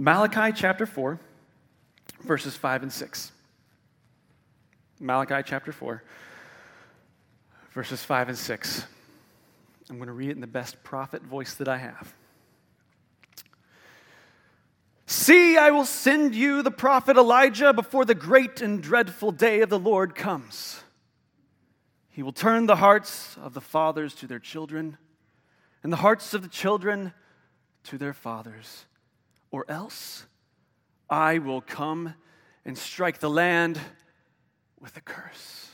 Malachi chapter 4, verses 5 and 6. Malachi chapter 4, verses 5 and 6. I'm going to read it in the best prophet voice that I have. See, I will send you the prophet Elijah before the great and dreadful day of the Lord comes. He will turn the hearts of the fathers to their children, and the hearts of the children to their fathers. Or else I will come and strike the land with a curse.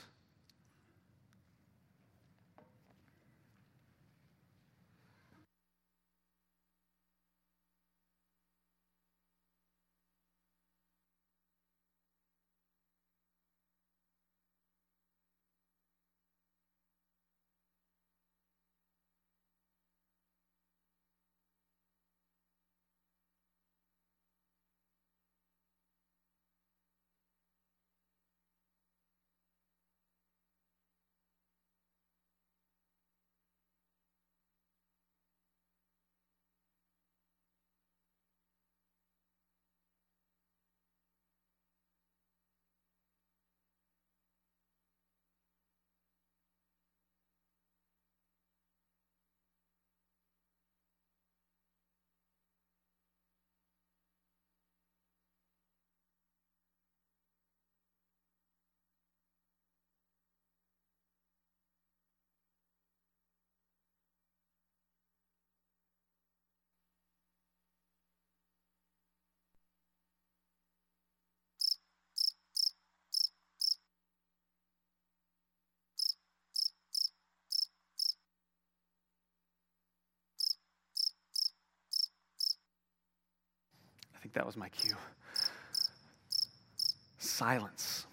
Think that was my cue. Silence.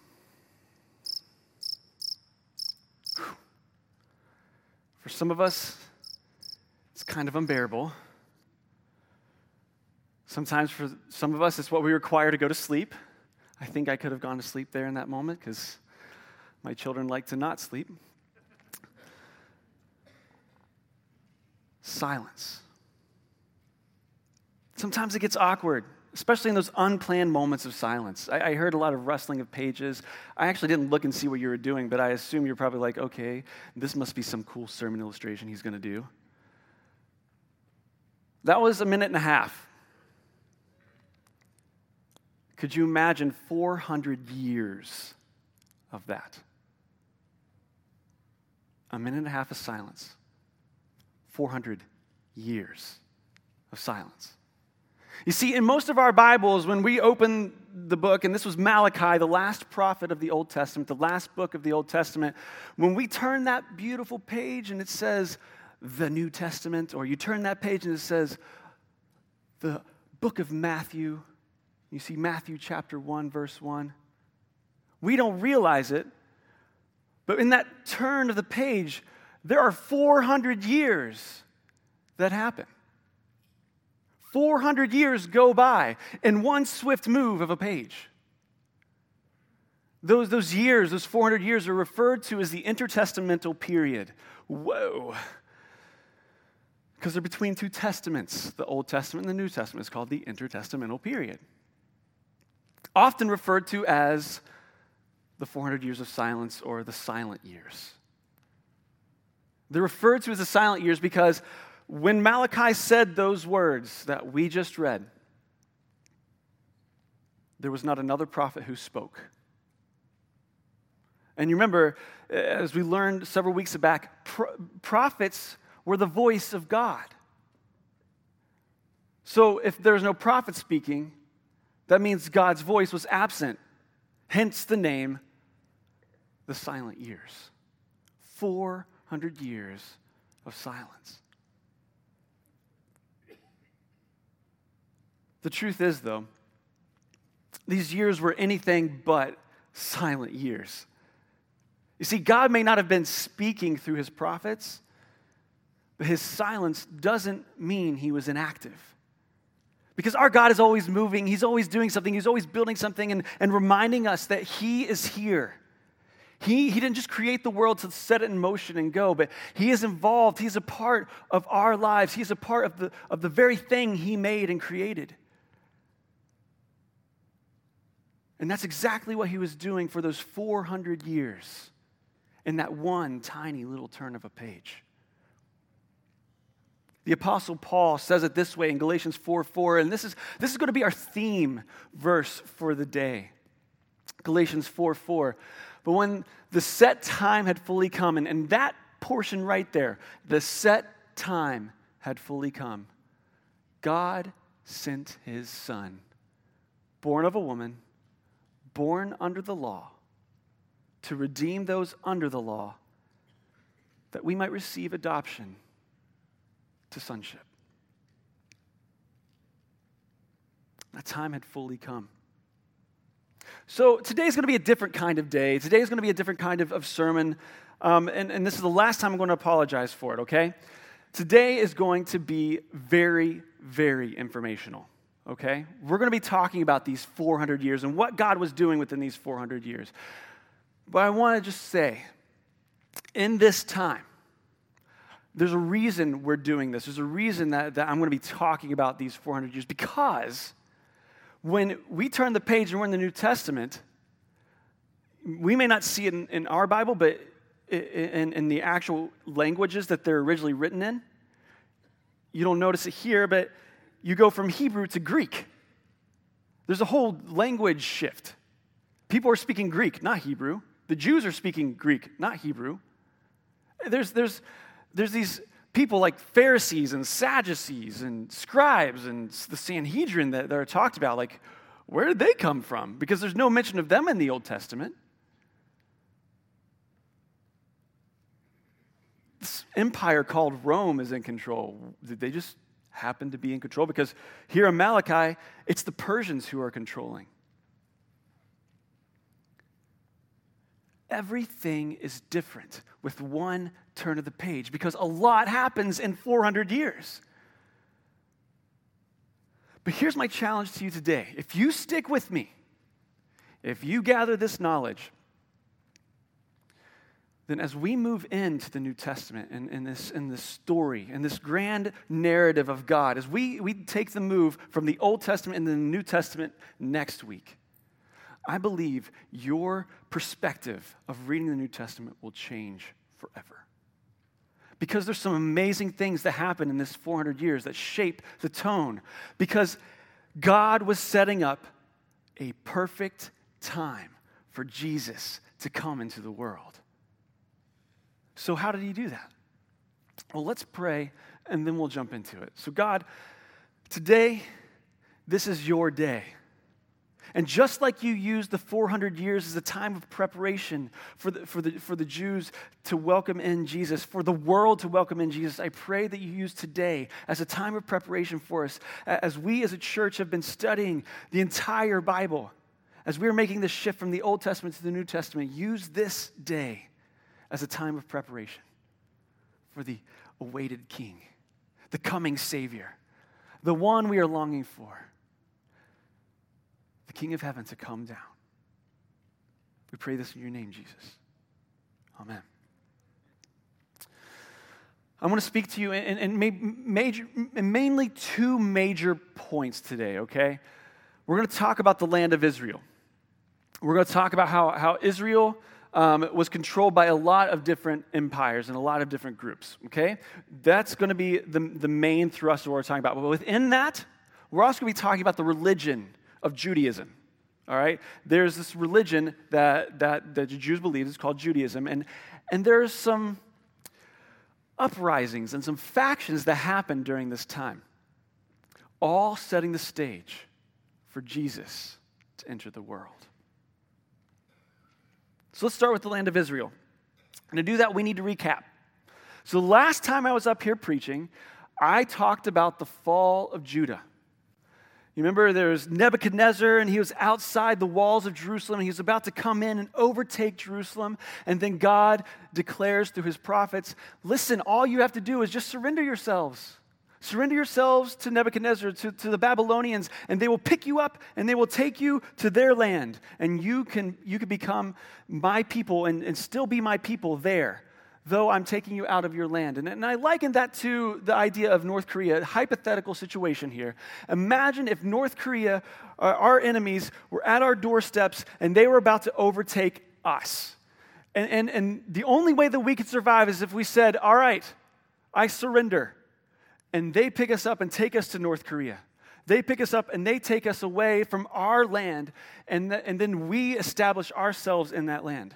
For some of us, it's kind of unbearable. Sometimes for some of us, it's what we require to go to sleep. I think I could have gone to sleep there in that moment because my children like to not sleep. Silence. Sometimes it gets awkward especially in those unplanned moments of silence. I, I, heard a lot of rustling of pages. I actually didn't look and see what you were doing, but I assume you're probably like, okay, this must be some cool sermon illustration he's going to do. That was a minute and a half. Could you imagine 400 years of that? A minute and a half of silence. 400 years of silence. You see, in most of our Bibles, when we open the book, and this was Malachi, the last prophet of the Old Testament, the last book of the Old Testament, when we turn that beautiful page and it says the New Testament, or you turn that page and it says the book of Matthew, you see Matthew chapter 1, verse 1. We don't realize it, but in that turn of the page, there are 400 years that happen. 400 years go by in one swift move of a page. Those, those years, those 400 years, are referred to as the intertestamental period. Whoa. Because they're between two testaments, the Old Testament and the New Testament. It's called the intertestamental period. Often referred to as the 400 years of silence or the silent years. They're referred to as the silent years because when Malachi said those words that we just read, there was not another prophet who spoke. And you remember, eh, as we learned several weeks back, pro- prophets were the voice of God. So if there's no prophet speaking, that means God's voice was absent. Hence the name, the silent years. 400 years of silence. The truth is, though, these years were anything but silent years. You see, God may not have been speaking through his prophets, but his silence doesn't mean he was inactive. Because our God is always moving, he's always doing something, he's always building something and, and reminding us that he is here. He, he didn't just create the world to set it in motion and go, but he is involved. He's a part of our lives. He's a part of the, of the very thing he made and created. And that's exactly what he was doing for those 400 years in that one tiny little turn of a page. The Apostle Paul says it this way in Galatians 4 4, and this is, this is going to be our theme verse for the day. Galatians 4 4. But when the set time had fully come, and, and that portion right there, the set time had fully come, God sent his son, born of a woman, born under the law, to redeem those under the law, that we might receive adoption to sonship. That time had fully come. So today's going to be a different kind of day. Today is going to be a different kind of, of sermon. Um, and, and this is the last time I'm going to apologize for it, okay? Today is going to be very, very informational, okay? We're going to be talking about these 400 years and what God was doing within these 400 years. But I want to just say, in this time, there's a reason we're doing this. There's a reason that, that I'm going to be talking about these 400 years because when we turn the page and we're in the New Testament, we may not see it in, in our Bible, but in, in, the actual languages that they're originally written in, you don't notice it here, but you go from Hebrew to Greek. There's a whole language shift. People are speaking Greek, not Hebrew. The Jews are speaking Greek, not Hebrew. There's, there's, there's these people like Pharisees and Sadducees and scribes and the Sanhedrin that, that are talked about. Like, where did they come from? Because there's no mention of them in the Old Testament. This empire called Rome is in control. Did they just happen to be in control? Because here in Malachi, it's the Persians who are controlling. everything is different with one turn of the page because a lot happens in 400 years. But here's my challenge to you today. If you stick with me, if you gather this knowledge, then as we move into the New Testament and in, this, this story, and this grand narrative of God, as we, we take the move from the Old Testament into the New Testament next week, I believe your perspective of reading the New Testament will change forever. Because there's some amazing things that happen in this 400 years that shape the tone. Because God was setting up a perfect time for Jesus to come into the world. So, how did he do that? Well, let's pray and then we'll jump into it. So, God, today, this is your day. And just like you used the 400 years as a time of preparation for the, for, the, for the Jews to welcome in Jesus, for the world to welcome in Jesus, I pray that you use today as a time of preparation for us. As we as a church have been studying the entire Bible, as we are making this shift from the Old Testament to the New Testament, use this day as a time of preparation for the awaited King, the coming Savior, the one we are longing for the King of heaven to come down. We pray this in your name, Jesus. Amen. I want to speak to you in, in, major, in mainly two major points today, okay? We're going to talk about the land of Israel. We're going to talk about how, how Israel um, was controlled by a lot of different empires and a lot of different groups, okay? That's going to be the, the main thrust of what we're talking about. But within that, we're also going to be talking about the religion of Judaism. All right? There's this religion that, that, that the Jews believe is called Judaism, and, and there's some uprisings and some factions that happen during this time, all setting the stage for Jesus to enter the world. So let's start with the land of Israel. And to do that, we need to recap. So, last time I was up here preaching, I talked about the fall of Judah. You remember there's Nebuchadnezzar, and he was outside the walls of Jerusalem. And he was about to come in and overtake Jerusalem. And then God declares through his prophets listen, all you have to do is just surrender yourselves. Surrender yourselves to Nebuchadnezzar, to, to the Babylonians, and they will pick you up and they will take you to their land. And you can, you can become my people and, and still be my people there. though I'm taking you out of your land. And, and I liken that to the idea of North Korea, a hypothetical situation here. Imagine if North Korea, uh, our enemies, were at our doorsteps and they were about to overtake us. And, and, and the only way that we could survive is if we said, All right, I surrender. And they pick us up and take us to North Korea. They pick us up and they take us away from our land, and, th- and then we establish ourselves in that land.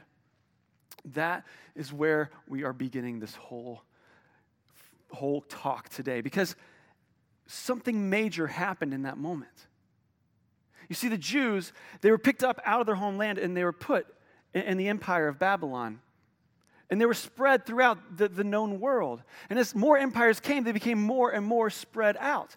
That is where we are beginning this whole, whole talk today because something major happened in that moment. You see, the Jews, they were picked up out of their homeland and they were put in, in the empire of Babylon. And they were spread throughout the, the known world. And as more empires came, they became more and more spread out.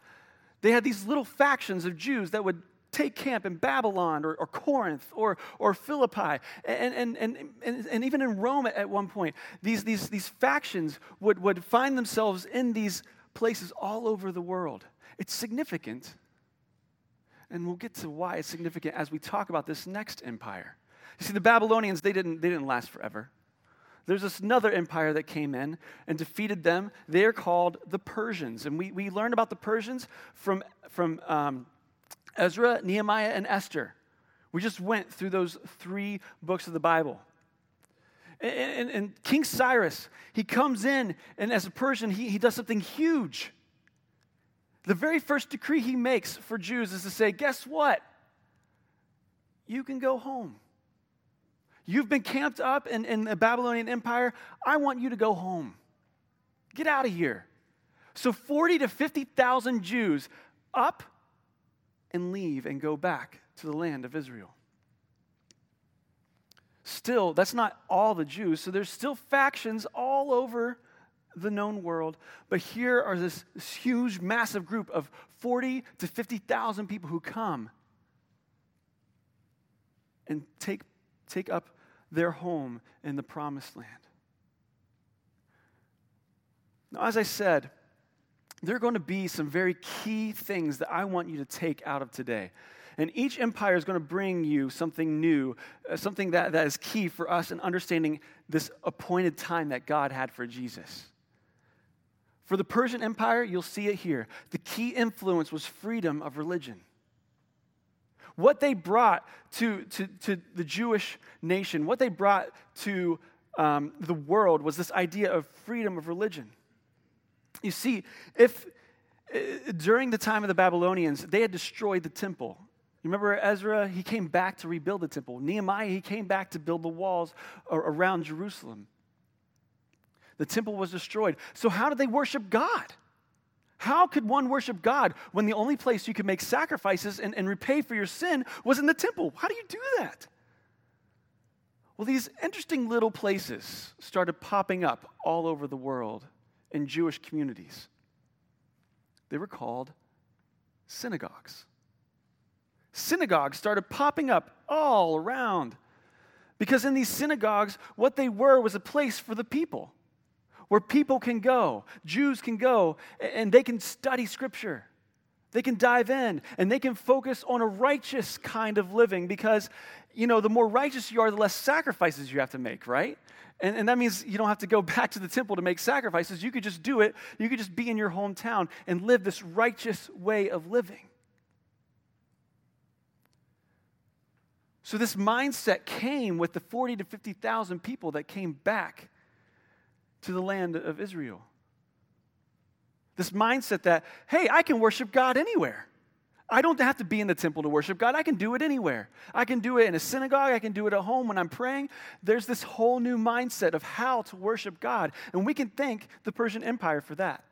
They had these little factions of Jews that would take camp in Babylon or, or Corinth or, or Philippi. And, and, and, and, and even in Rome at one point, these, these, these factions would, would find themselves in these places all over the world. It's significant. And we'll get to why it's significant as we talk about this next empire. You see, the Babylonians, they didn't, they didn't last forever. There's this another empire that came in and defeated them. They're called the Persians. And we, we learn about the Persians from, from um, Ezra, Nehemiah, and Esther. We just went through those three books of the Bible. And, and, and, King Cyrus, he comes in, and as a Persian, he, he does something huge. The very first decree he makes for Jews is to say, Guess what? You can go home. You've been camped up in, in the Babylonian Empire. I want you to go home. Get out of here. So 40 to 50,000 Jews up and leave and go back to the land of Israel. Still, that's not all the Jews. So there's still factions all over the known world. But here are this, this huge, massive group of 40 to 50,000 people who come and take, take up their home in the promised land. Now, as I said, there are going to be some very key things that I want you to take out of today. And each empire is going to bring you something new, uh, something that, that is key for us in understanding this appointed time that God had for Jesus. For the Persian Empire, you'll see it here. The key influence was freedom of religion. What they brought to, to, to the Jewish nation, what they brought to um, the world was this idea of freedom of religion. You see, if uh, during the time of the Babylonians, they had destroyed the temple. You remember Ezra? He came back to rebuild the temple. Nehemiah, he came back to build the walls around Jerusalem. The temple was destroyed. So, how did they worship God? How could one worship God when the only place you could make sacrifices and, and repay for your sin was in the temple? How do you do that? Well, these interesting little places started popping up all over the world in Jewish communities. They were called synagogues. Synagogues started popping up all around because in these synagogues, what they were was a place for the people where people can go, Jews can go, and they can study Scripture. They can dive in and they can focus on a righteous kind of living because, you know, the more righteous you are, the less sacrifices you have to make, right? And, and that means you don't have to go back to the temple to make sacrifices. You could just do it. You could just be in your hometown and live this righteous way of living. So, this mindset came with the 40 to 50,000 people that came back to the land of Israel. This mindset that, hey, I can worship God anywhere. I don't have to be in the temple to worship God. I can do it anywhere. I can do it in a synagogue. I can do it at home when I'm praying. There's this whole new mindset of how to worship God. And we can thank the Persian Empire for that.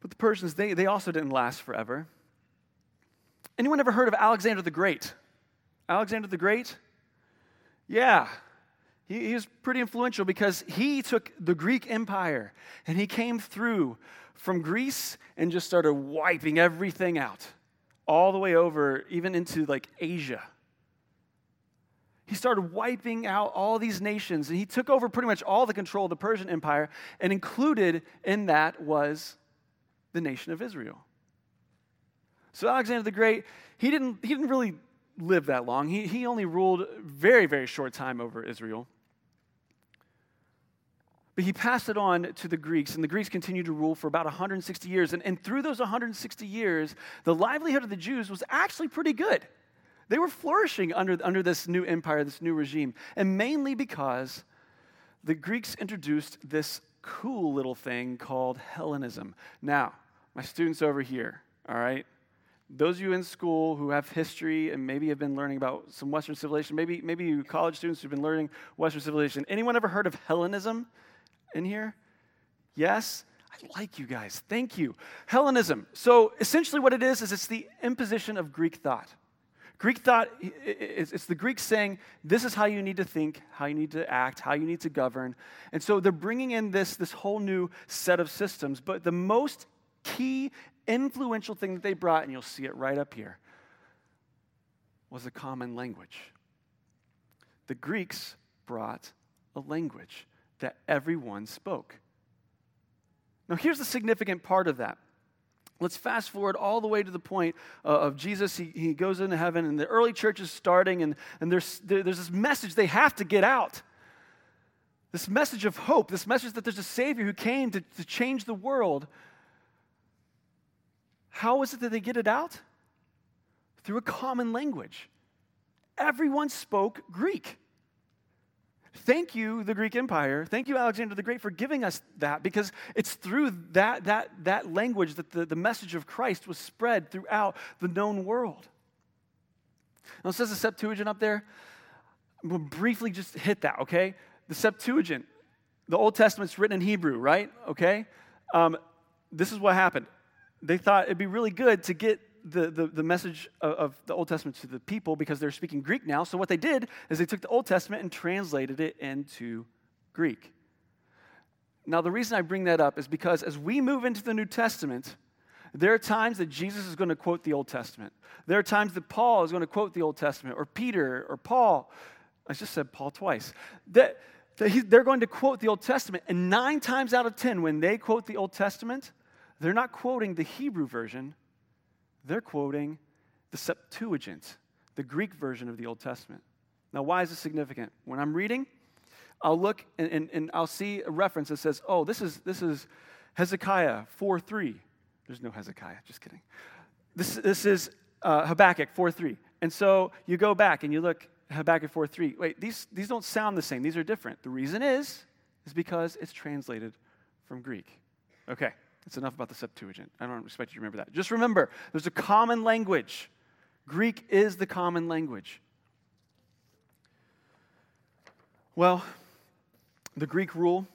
But the Persians, they, they also didn't last forever. Anyone ever heard of Alexander the Great? Alexander the Great? Yeah, he, he was pretty influential because he took the Greek Empire and he came through from Greece and just started wiping everything out, all the way over, even into like Asia. He started wiping out all these nations, and he took over pretty much all the control of the Persian Empire, and included in that was the nation of Israel. So Alexander the Great, he didn't, he didn't really live that long. He, he only ruled very, very short time over Israel. But he passed it on to the Greeks, and the Greeks continued to rule for about 160 years. And, and through those 160 years, the livelihood of the Jews was actually pretty good. They were flourishing under, under this new empire, this new regime, and mainly because the Greeks introduced this cool little thing called Hellenism. Now, my students over here, all right, those of you in school who have history and maybe have been learning about some Western civilization, maybe, maybe you college students who've been learning Western civilization, anyone ever heard of Hellenism in here? Yes? I like you guys. Thank you. Hellenism. So essentially, what it is, is it's the imposition of Greek thought. Greek thought, it's the Greeks saying, this is how you need to think, how you need to act, how you need to govern. And so they're bringing in this, this whole new set of systems. But the most key influential thing that they brought, and you'll see it right up here, was a common language. The Greeks brought a language that everyone spoke. Now, here's the significant part of that. Let's fast forward all the way to the point uh, of Jesus. He, he goes into heaven, and the early church is starting, and, and there's, there's this message they have to get out. This message of hope, this message that there's a Savior who came to, to change the world. How is it that they get it out? Through a common language. Everyone spoke Greek. Thank you, the Greek Empire. Thank you, Alexander the Great, for giving us that because it's through that, that, that language that the, the message of Christ was spread throughout the known world. Now, it says the Septuagint up there. We'll briefly just hit that, okay? The Septuagint, the Old Testament's written in Hebrew, right? Okay? Um, this is what happened they thought it'd be really good to get the, the, the message of, of, the Old Testament to the people because they're speaking Greek now. So what they did is they took the Old Testament and translated it into Greek. Now, the reason I bring that up is because as we move into the New Testament, there are times that Jesus is going to quote the Old Testament. There are times that Paul is going to quote the Old Testament, or Peter, or Paul. I just said Paul twice. That, that he, they're going to quote the Old Testament. And nine times out of ten, when they quote the Old Testament, they're not quoting the Hebrew version, they're quoting the Septuagint, the Greek version of the Old Testament. Now, why is this significant? When I'm reading, I'll look and, and, and I'll see a reference that says, oh, this is, this is Hezekiah 4 3. There's no Hezekiah, just kidding. This, this is uh, Habakkuk 4 3. And so you go back and you look Habakkuk 4 3. Wait, these, these don't sound the same. These are different. The reason is, is because it's translated from Greek. Okay. It's enough about the Septuagint. I don't expect you to remember that. Just remember, there's a common language. Greek is the common language. Well, the Greek rule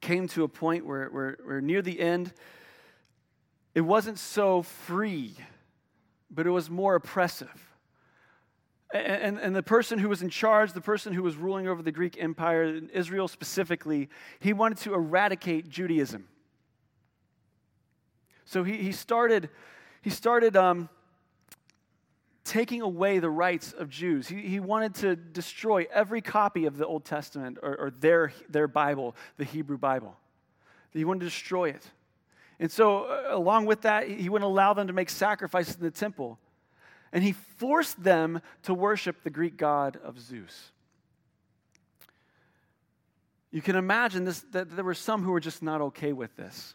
came to a point where, where, where near the end, it wasn't so free, but it was more oppressive. And, and, the person who was in charge, the person who was ruling over the Greek Empire, Israel specifically, he wanted to eradicate Judaism. So he, he started, he started um, taking away the rights of Jews. He, he wanted to destroy every copy of the Old Testament or, or their, their Bible, the Hebrew Bible. He wanted to destroy it. And so, uh, along with that, he wouldn't allow them to make sacrifices in the temple. And he forced them to worship the Greek god of Zeus. You can imagine this, that there were some who were just not okay with this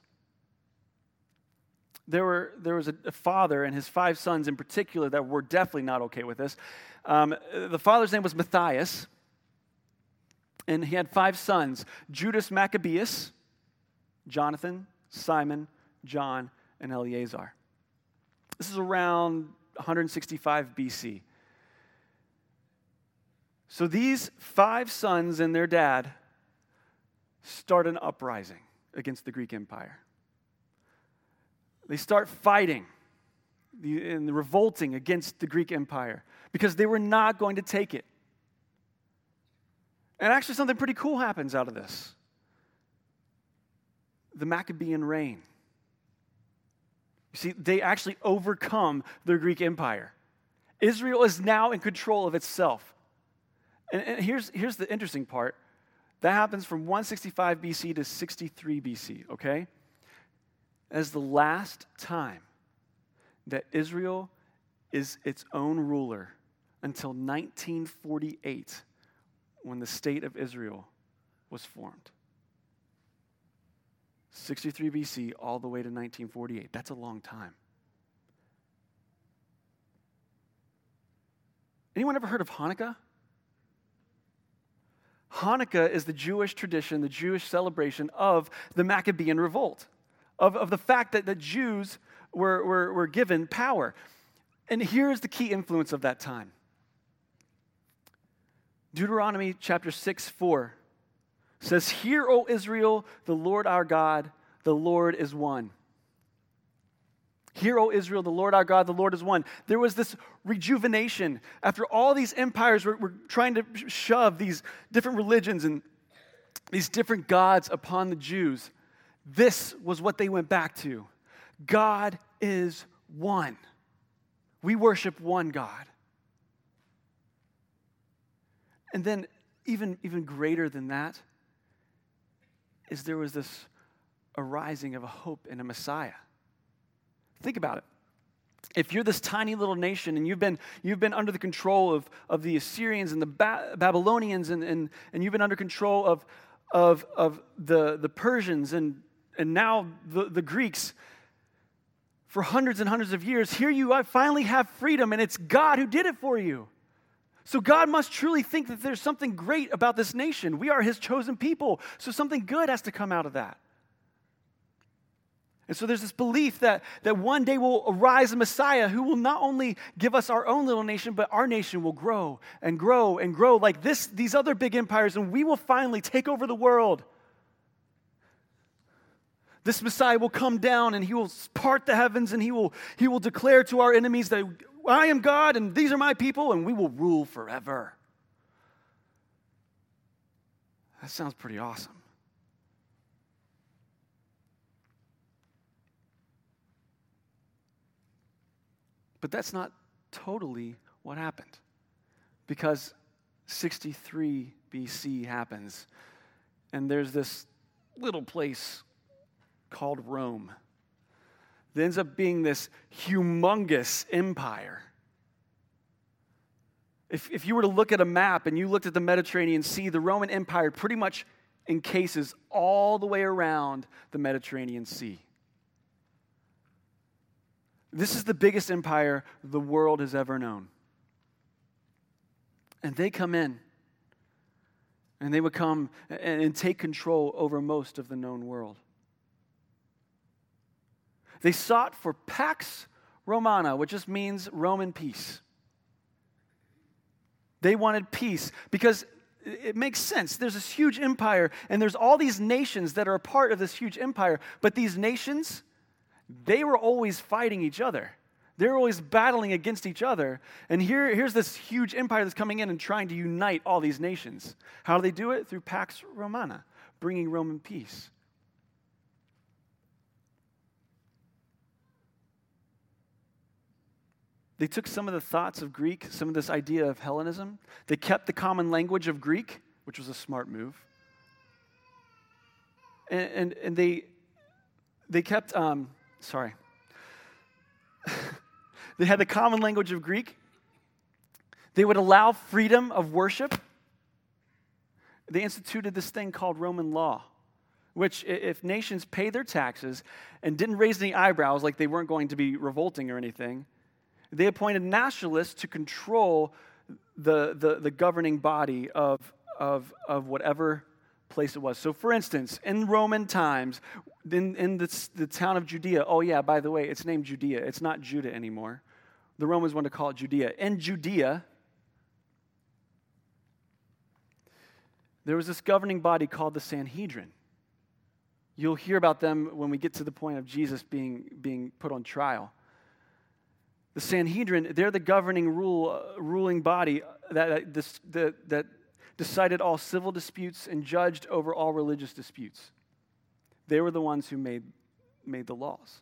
there, were, there was a, father and his five sons in particular that were definitely not okay with this. Um, the father's name was Matthias, and he had five sons Judas Maccabeus, Jonathan, Simon, John, and Eleazar. This is around 165 BC. So these five sons and their dad start an uprising against the Greek Empire. They start fighting and revolting against the Greek Empire because they were not going to take it. And actually, something pretty cool happens out of this the Maccabean reign. You see, they actually overcome the Greek Empire. Israel is now in control of itself. And, and, here's, here's the interesting part that happens from 165 BC to 63 BC, okay? As the last time that Israel is its own ruler until 1948 when the state of Israel was formed. 63 BC all the way to 1948. That's a long time. Anyone ever heard of Hanukkah? Hanukkah is the Jewish tradition, the Jewish celebration of the Maccabean revolt, of, of the fact that the Jews were, were, were given power. And here's the key influence of that time Deuteronomy chapter 6, 4 says, Hear, O Israel, the Lord our God, the Lord is one. Hear, O Israel, the Lord our God, the Lord is one. There was this rejuvenation after all these empires were, were trying to shove these different religions and these different gods upon the Jews. This was what they went back to God is one. We worship one God. And then, even, even greater than that, is there was this arising of a hope in a Messiah. Think about it. If you're this tiny little nation and you've been, you've been under the control of, of the Assyrians and the ba- Babylonians and, and, and you've been under control of, of, of the, the Persians and, and now the, the Greeks for hundreds and hundreds of years, here you I finally have freedom and it's God who did it for you. So God must truly think that there's something great about this nation. We are his chosen people. So something good has to come out of that. And so there's this belief that, that one day will arise a Messiah who will not only give us our own little nation, but our nation will grow and grow and grow like this, these other big empires, and we will finally take over the world. This Messiah will come down and he will part the heavens and he will, he will declare to our enemies that I am God and these are my people and we will rule forever. That sounds pretty awesome. But that's not totally what happened. Because 63 BC happens, and there's this little place called Rome that ends up being this humongous empire. If, if you were to look at a map and you looked at the Mediterranean Sea, the Roman Empire pretty much encases all the way around the Mediterranean Sea. This is the biggest empire the world has ever known. And they come in, and they would come and, take control over most of the known world. They sought for Pax Romana, which just means Roman peace. They wanted peace because it makes sense. There's this huge empire, and there's all these nations that are a part of this huge empire, but these nations, they were always fighting each other. They were always battling against each other. And here, here's this huge empire that's coming in and trying to unite all these nations. How do they do it? Through Pax Romana, bringing Roman peace. They took some of the thoughts of Greek, some of this idea of Hellenism. They kept the common language of Greek, which was a smart move. And, and, and they, they kept, um, sorry, they had the common language of Greek. They would allow freedom of worship. They instituted this thing called Roman law, which, if nations paid their taxes and didn't raise any eyebrows, like they weren't going to be revolting or anything, they appointed nationalists to control the, the, the governing body of, of, of whatever place it was. So, for instance, in Roman times, in, in the, the town of Judea, oh, yeah, by the way, it's named Judea. It's not Judah anymore. The Romans wanted to call it Judea. In Judea, there was this governing body called the Sanhedrin. You'll hear about them when we get to the point of Jesus being, being put on trial. The Sanhedrin, they're the governing rule, uh, ruling body that, that, that, that decided all civil disputes and judged over all religious disputes. They were the ones who made, made the laws.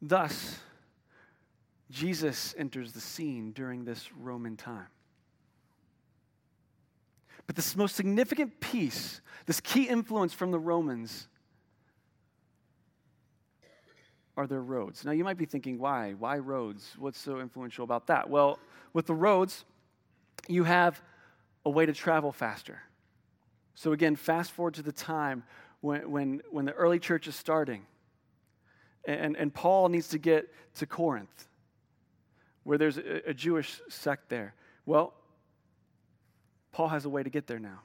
Thus, Jesus enters the scene during this Roman time. But this most significant piece, this key influence from the Romans, are their roads. Now, you might be thinking, why? Why roads? What's so influential about that? Well, with the roads, you have a way to travel faster. So, again, fast forward to the time when, when, when the early church is starting, and, and Paul needs to get to Corinth, where there's a, a Jewish sect there. Well, Paul has a way to get there now,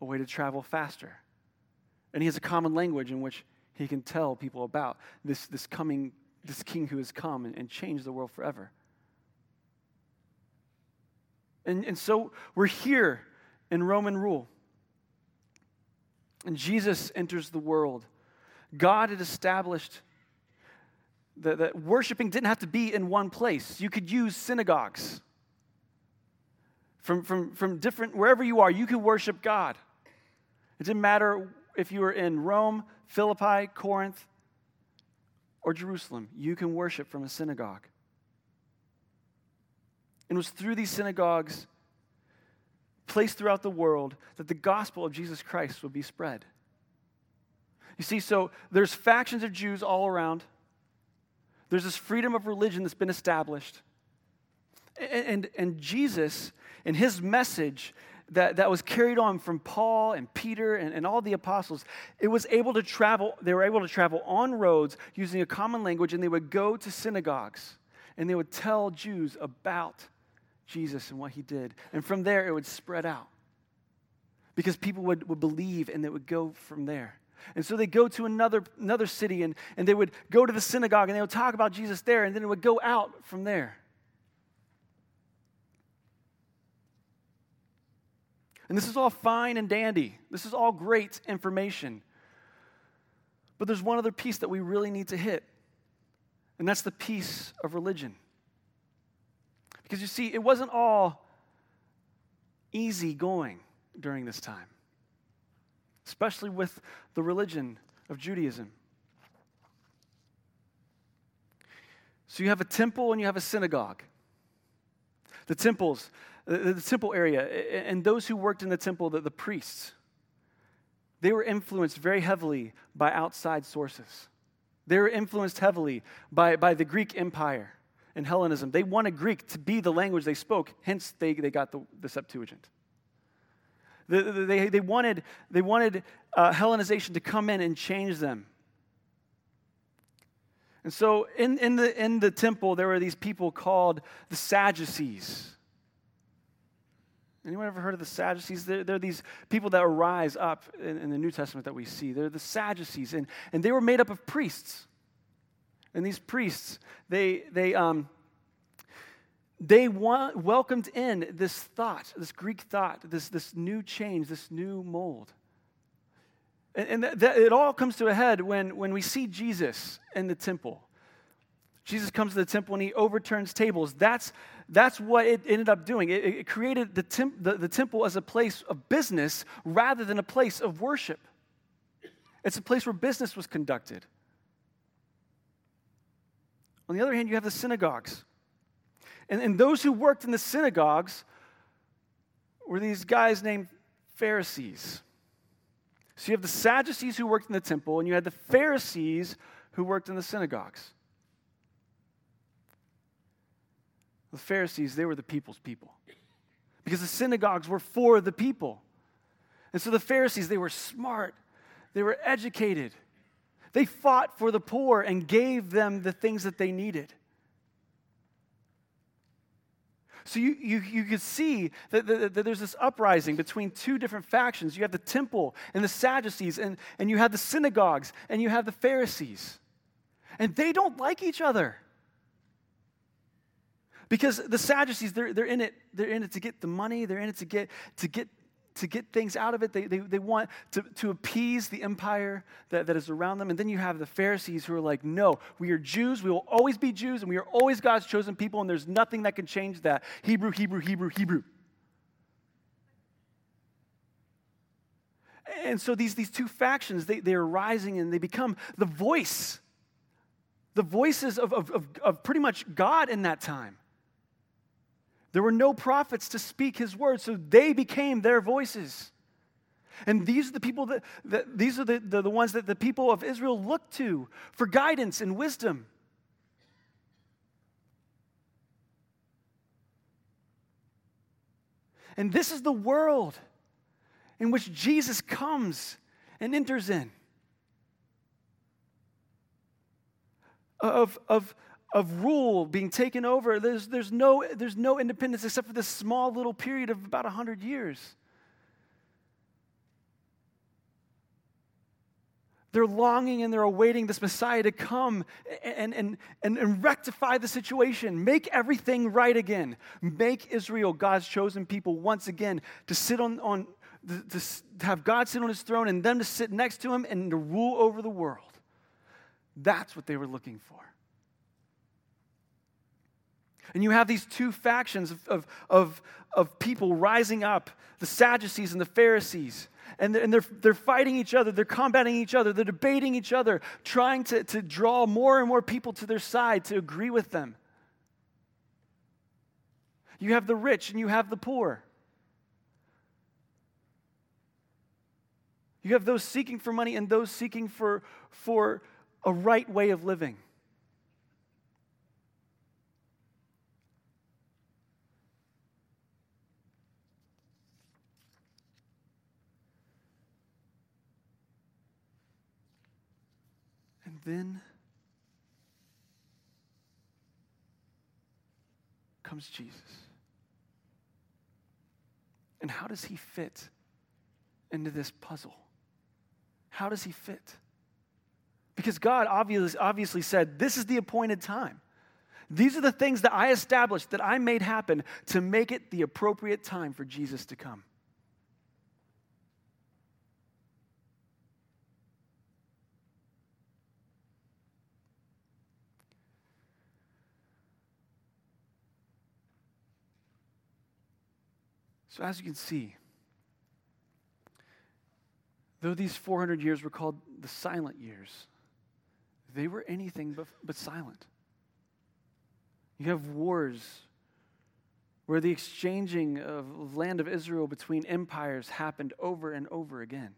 a way to travel faster. And he has a common language in which he can tell people about this, this coming, this king who has come and, and changed the world forever. And, and so we're here in Roman rule. And Jesus enters the world. God had established that, that worshiping didn't have to be in one place. You could use synagogues. From, from, from different, wherever you are, you can worship God. It didn't matter if you were in Rome, Philippi, Corinth, or Jerusalem, you can worship from a synagogue. And it was through these synagogues placed throughout the world that the gospel of Jesus Christ would be spread. You see, so there's factions of Jews all around. There's this freedom of religion that's been established. And, and, and Jesus, and his message, that, that was carried on from Paul and Peter and, and all the apostles, it was able to travel, they were able to travel on roads using a common language, and they would go to synagogues and they would tell Jews about Jesus and what he did. And from there, it would spread out because people would, would believe and it would go from there. And so they go to another, another city and, and they would go to the synagogue and they would talk about Jesus there, and then it would go out from there. And this is all fine and dandy. This is all great information. But there's one other piece that we really need to hit, and that's the piece of religion. Because you see, it wasn't all easy going during this time, especially with the religion of Judaism. So you have a temple and you have a synagogue. The temples, the, the temple area, and those who worked in the temple, the, the priests, they were influenced very heavily by outside sources. They were influenced heavily by, by the Greek Empire and Hellenism. They wanted Greek to be the language they spoke, hence, they, they got the, the Septuagint. The, the, they, they wanted, they wanted uh, Hellenization to come in and change them. And so in, in, the, in the temple, there were these people called the Sadducees. Anyone ever heard of the Sadducees? They're, they're these people that rise up in, in, the New Testament that we see. They're the Sadducees, and, and they were made up of priests. And these priests, they, they, um, they want, welcomed in this thought, this Greek thought, this, this new change, this new mold. And, and it all comes to a head when, when we see Jesus in the temple. Jesus comes to the temple and he overturns tables. That's, that's what it ended up doing. It, it created the, temp, the, the temple as a place of business rather than a place of worship. It's a place where business was conducted. On the other hand, you have the synagogues. And, and those who worked in the synagogues were these guys named Pharisees. So you have the Sadducees who worked in the temple, and you had the Pharisees who worked in the synagogues. The Pharisees, they were the people's people. Because the synagogues were for the people. And so the Pharisees, they were smart, they were educated. They fought for the poor and gave them the things that they needed. So you, you, you could see that, that, that, there's this uprising between two different factions. You have the temple and the Sadducees, and, and you have the synagogues, and you have the Pharisees. And they don't like each other. Because the Sadducees, they're, they're, in it, they're in it to get the money, they're in it to get, to get, to get things out of it. They, they, they want to, to appease the empire that, that is around them. And then you have the Pharisees who are like, no, we are Jews, we will always be Jews, and we are always God's chosen people, and there's nothing that can change that. Hebrew, Hebrew, Hebrew, Hebrew. And so these, these two factions, they, they are rising and they become the voice, the voices of, of, of, of pretty much God in that time. There were no prophets to speak his word, so they became their voices. And these are the people that, that these are the, the, the ones that the people of Israel looked to for guidance and wisdom. And this is the world in which Jesus comes and enters in. Of, of, of rule being taken over, there's, there's, no, there's no independence except for this small little period of about 100 years. They're longing and they're awaiting this Messiah to come and, and, and, and, rectify the situation, make everything right again, make Israel, God's chosen people, once again to sit on, on to, to have God sit on his throne and them to sit next to him and to rule over the world. That's what they were looking for. And you have these two factions of, of, of, of people rising up the Sadducees and the Pharisees and, and they're, they're fighting each other, they're combating each other, they're debating each other, trying to, to draw more and more people to their side to agree with them. You have the rich and you have the poor. You have those seeking for money and those seeking for, for a right way of living. Then comes Jesus. And how does he fit into this puzzle? How does he fit? Because God obviously, obviously said, This is the appointed time. These are the things that I established, that I made happen to make it the appropriate time for Jesus to come. So, as you can see, though these 400 years were called the silent years, they were anything but, but silent. You have wars where the exchanging of land of Israel between empires happened over and over again.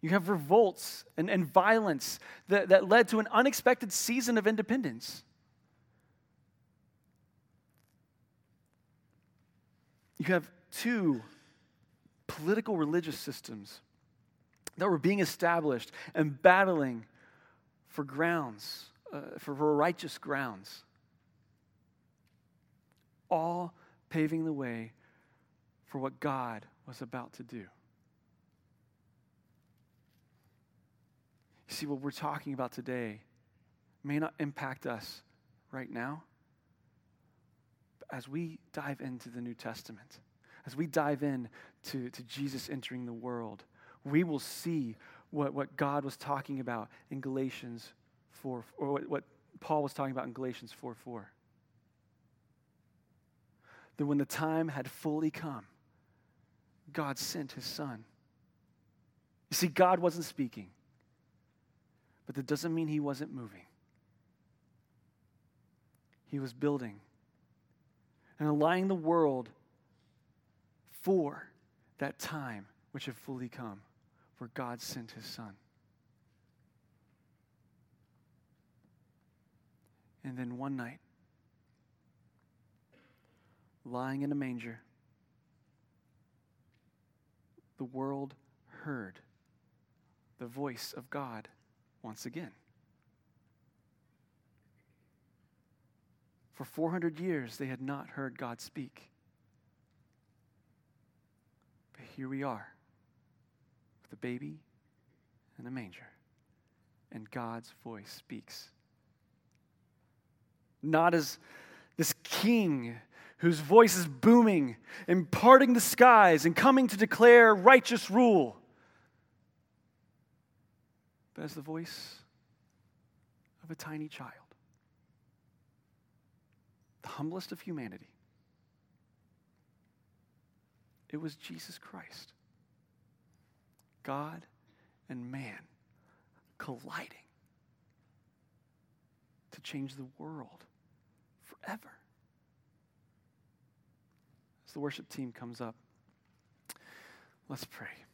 You have revolts and, and violence that, that led to an unexpected season of independence. You have two political religious systems that were being established and battling for grounds, uh, for, for righteous grounds, all paving the way for what God was about to do. You see, what we're talking about today may not impact us right now, as we dive into the New Testament, as we dive in to, to Jesus entering the world, we will see what, what God was talking about in Galatians 4, or what, what Paul was talking about in Galatians 4 4. That when the time had fully come, God sent his son. You see, God wasn't speaking, but that doesn't mean he wasn't moving. He was building and aligning the world for that time which had fully come, where God sent his Son. And then one night, lying in a manger, the world heard the voice of God once again. For 400 years, they had not heard God speak. But here we are with a baby in a manger, and God's voice speaks. Not as this king whose voice is booming and parting the skies and coming to declare righteous rule, but as the voice of a tiny child the humblest of humanity. It was Jesus Christ, God and man colliding to change the world forever. As the worship team comes up, let's pray.